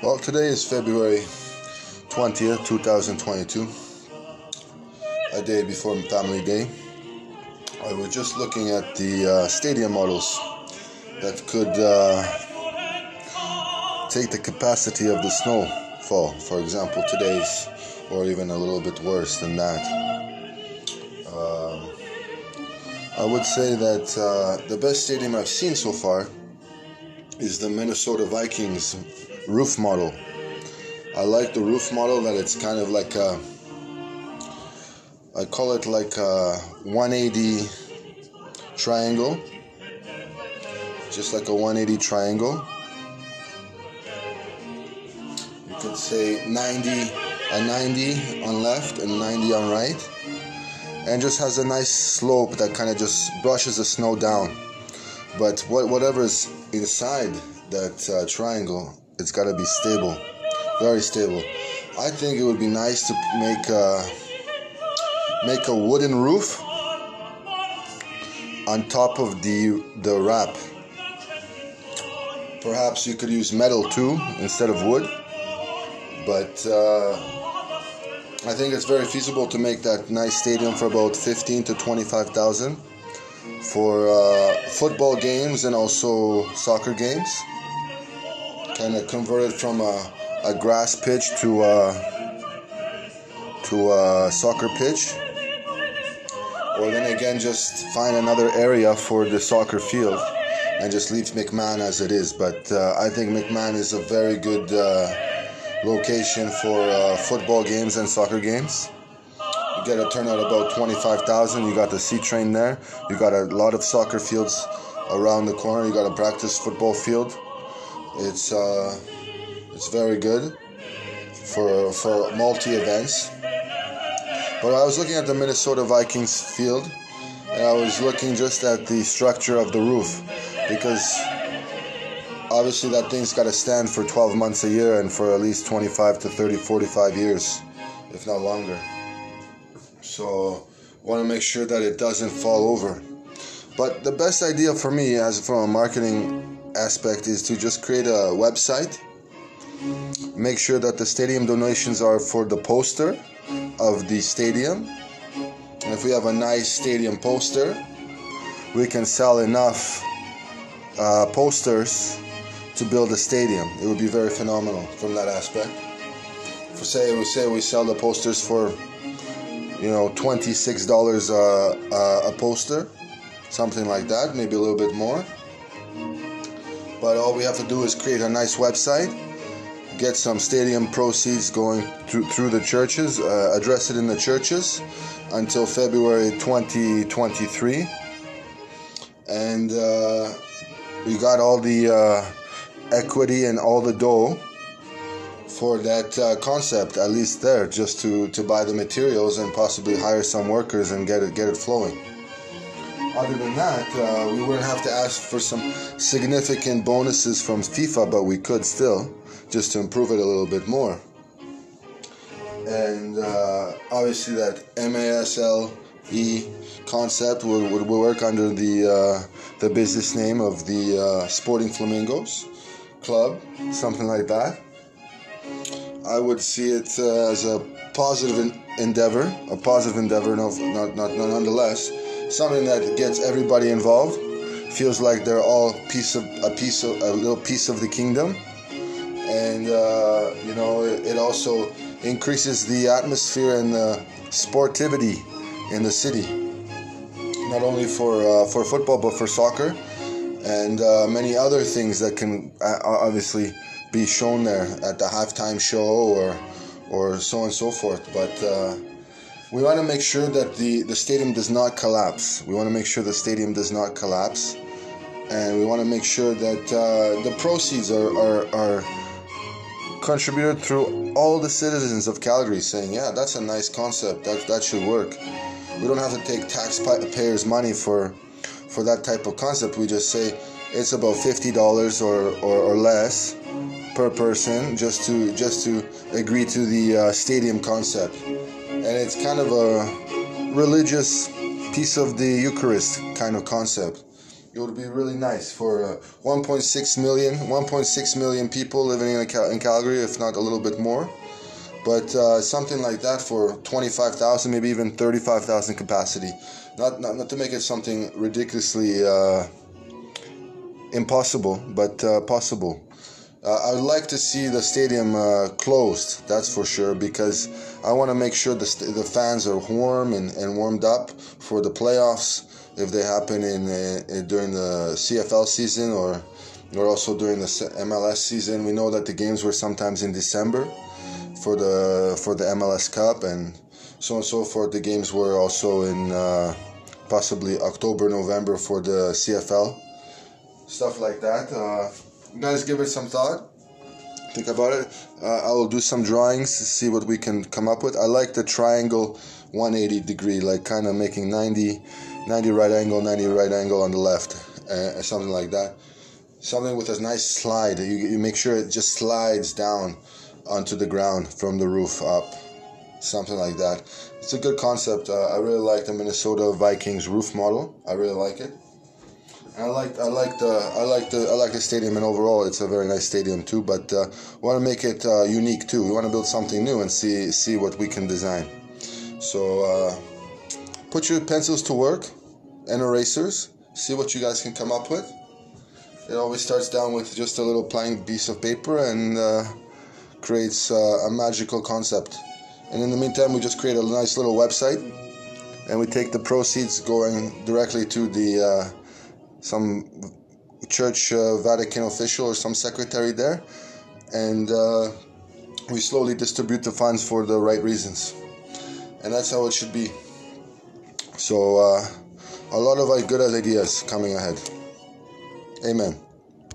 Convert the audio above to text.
Well, today is February 20th, 2022, a day before Family Day. I was just looking at the uh, stadium models that could uh, take the capacity of the snowfall, for example, today's, or even a little bit worse than that. Um, I would say that uh, the best stadium I've seen so far is the Minnesota Vikings roof model. I like the roof model that it's kind of like a, I call it like a 180 triangle, just like a 180 triangle. You could say 90, a 90 on left and 90 on right, and just has a nice slope that kind of just brushes the snow down. But what, whatever is inside that uh, triangle it's got to be stable, very stable. I think it would be nice to make a, make a wooden roof on top of the the wrap. Perhaps you could use metal too instead of wood, but uh, I think it's very feasible to make that nice stadium for about fifteen to twenty-five thousand for uh, football games and also soccer games kind of converted from a, a grass pitch to a, to a soccer pitch. Or then again, just find another area for the soccer field and just leave McMahon as it is. But uh, I think McMahon is a very good uh, location for uh, football games and soccer games. You get a turnout about 25,000. You got the C train there. You got a lot of soccer fields around the corner. You got a practice football field. It's uh, it's very good for for multi events. But I was looking at the Minnesota Vikings field, and I was looking just at the structure of the roof, because obviously that thing's got to stand for 12 months a year and for at least 25 to 30, 45 years, if not longer. So want to make sure that it doesn't fall over. But the best idea for me, as from a marketing aspect is to just create a website. Make sure that the stadium donations are for the poster of the stadium. And if we have a nice stadium poster, we can sell enough uh, posters to build a stadium. It would be very phenomenal from that aspect. For say we say we sell the posters for you know twenty six dollars a poster, something like that, maybe a little bit more. But all we have to do is create a nice website, get some stadium proceeds going through, through the churches, uh, address it in the churches until February 2023. And uh, we got all the uh, equity and all the dough for that uh, concept, at least there, just to, to buy the materials and possibly hire some workers and get it get it flowing other than that, uh, we wouldn't have to ask for some significant bonuses from FIFA, but we could still, just to improve it a little bit more. And uh, obviously, that MASLE concept would, would work under the uh, the business name of the uh, Sporting Flamingos Club, something like that. I would see it uh, as a positive endeavor, a positive endeavor, no, not, not nonetheless something that gets everybody involved. Feels like they're all piece of a piece of a little piece of the kingdom, and uh, you know it, it, also increases the atmosphere and the sportivity in the city. Not only for uh, for football, but for soccer, and uh, many other things that can uh, obviously be shown there at the halftime show or or so on and so forth. But uh, we want to make sure that the, the stadium does not collapse. We want to make sure the stadium does not collapse. And we want to make sure that uh, the proceeds are, are, are contributed through all the citizens of Calgary saying, yeah, that's a nice concept. That, that should work. We don't have to take taxpayers' money for, for that type of concept. We just say it's about $50 or, or, or less per person just to just to agree to the uh, stadium concept and it's kind of a religious piece of the Eucharist kind of concept. it would be really nice for uh, 1.6 million 1.6 million people living in, Cal- in Calgary, if not a little bit more. But uh, something like that for 25,000, maybe even 35,000 capacity. Not, not, not to make it something ridiculously uh, impossible, but uh, possible. Uh, I would like to see the stadium uh, closed, that's for sure, because I want to make sure the, st- the fans are warm and, and warmed up for the playoffs if they happen in, uh, in during the CFL season or or also during the MLS season. We know that the games were sometimes in December for the for the MLS Cup and so on and so forth. The games were also in uh, possibly October, November for the CFL stuff like that. Uh, guys, give it some thought. Think about it. Uh, I will do some drawings to see what we can come up with. I like the triangle 180 degree, like kind of making 90, 90 right angle, 90 right angle on the left, uh, something like that. Something with a nice slide. You, you make sure it just slides down onto the ground from the roof up. Something like that. It's a good concept. Uh, I really like the Minnesota Vikings roof model. I really like it. I like I like the I like the I like the stadium and overall it's a very nice stadium too. But uh, want to make it uh, unique too. We want to build something new and see see what we can design. So uh, put your pencils to work and erasers. See what you guys can come up with. It always starts down with just a little plain piece of paper and uh, creates uh, a magical concept. And in the meantime, we just create a nice little website, and we take the proceeds going directly to the uh, some church uh, Vatican official or some secretary there, and uh, we slowly distribute the funds for the right reasons, and that's how it should be. So, uh, a lot of good ideas coming ahead. Amen.